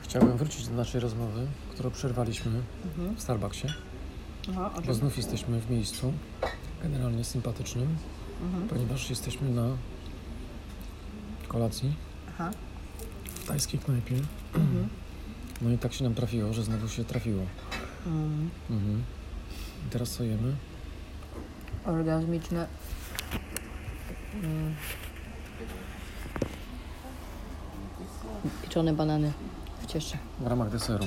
Chciałbym wrócić do naszej rozmowy, którą przerwaliśmy w Starbucksie, Aha, bo znów jesteśmy w miejscu generalnie sympatycznym, ponieważ jesteśmy na kolacji Aha. w tajskiej knajpie. No i tak się nam trafiło, że znowu się trafiło. Mm. Mhm. I teraz co jemy? Orgazmiczne. Mm. Pieczone banany w cieście. W ramach deseru.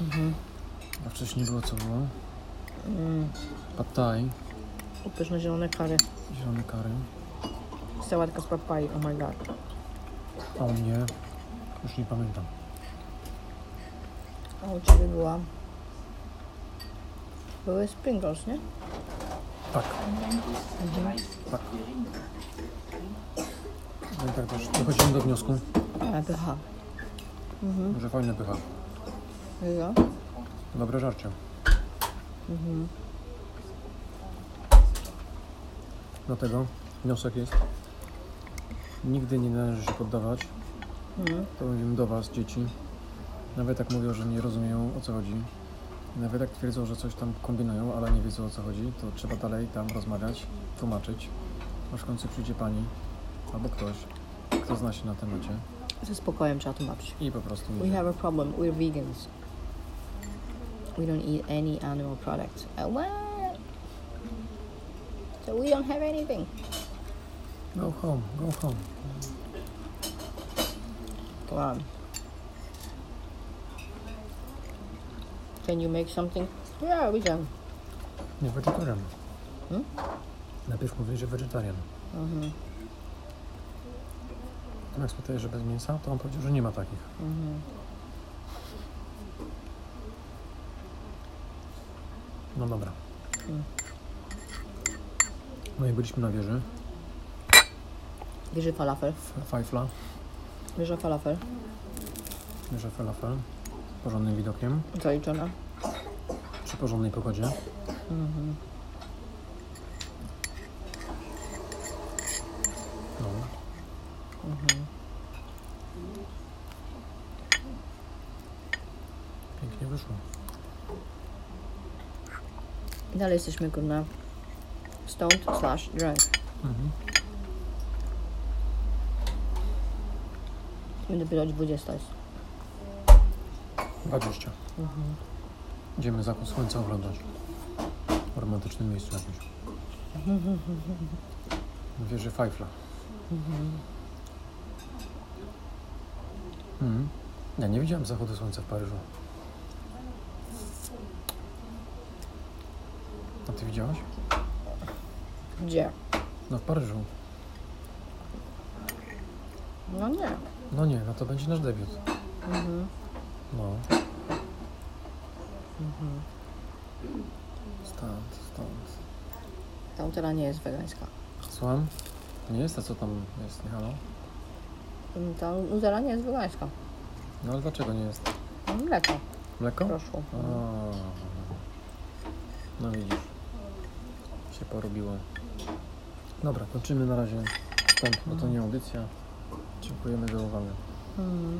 Mhm. A wcześniej było co było? Mm. Pad thai, Upyszne zielone kary. zielony curry. Sałatka z papai, oh my god. A u mnie już nie pamiętam. A u Ciebie była... Były sprinkles, nie? Tak. Tak. No i tak też dochodzimy do wniosku, A, pycha. Mhm. że fajne pycha. Ja? Dobre żarcie. Mhm. Dlatego wniosek jest, nigdy nie należy się poddawać. Mhm. To mówimy do Was, dzieci. Nawet jak mówią, że nie rozumieją o co chodzi, nawet jak twierdzą, że coś tam kombinują, ale nie wiedzą o co chodzi, to trzeba dalej tam rozmawiać, tłumaczyć, aż w końcu przyjdzie Pani albo ktoś, kto zna się na temacie Ze spokojem trzeba tłumaczyć. i po prostu We have a problem. We're vegans. We don't eat any animal products. Uh, what? So we don't have anything. Go home, go home. Come on. Can you make something? Yeah, we can. Nie, wegetarian. Hmm? Najpierw mówili, że wegetarian. Mhm. Jak spytałeś, że bez mięsa, to on powiedział, że nie ma takich. Mhm. No dobra. Mm. No i byliśmy na wieży, Bierze falafel. Fajfla, Bierze falafel. wieża falafel, z porządnym widokiem, Zaliczona. przy porządnej pogodzie. Mhm. No. Mhm. Pięknie wyszło. I dalej jesteśmy kurna stoned slash drunk. Mhm. I dopiero 20 jest. 20. Idziemy zachód słońca oglądać. W romantycznym miejscu jakimś. Na wieży Fajfla. Mhm. Ja nie widziałem zachodu słońca w Paryżu. A ty widziałaś? Gdzie? No w Paryżu. No nie. No nie, no to będzie nasz debiut. Mhm. No. Stąd, stąd. Tam teraz nie jest wegańska. Słucham? Nie jest, a co tam jest, nie halo? Mm, Ta Nutella nie jest wegańska. No ale dlaczego nie jest? Mleko Mleko? proszło. A, no widzisz, się porobiło. Dobra, kończymy na razie wstęp, bo to nie audycja. Dziękujemy za uwagę. Mhm.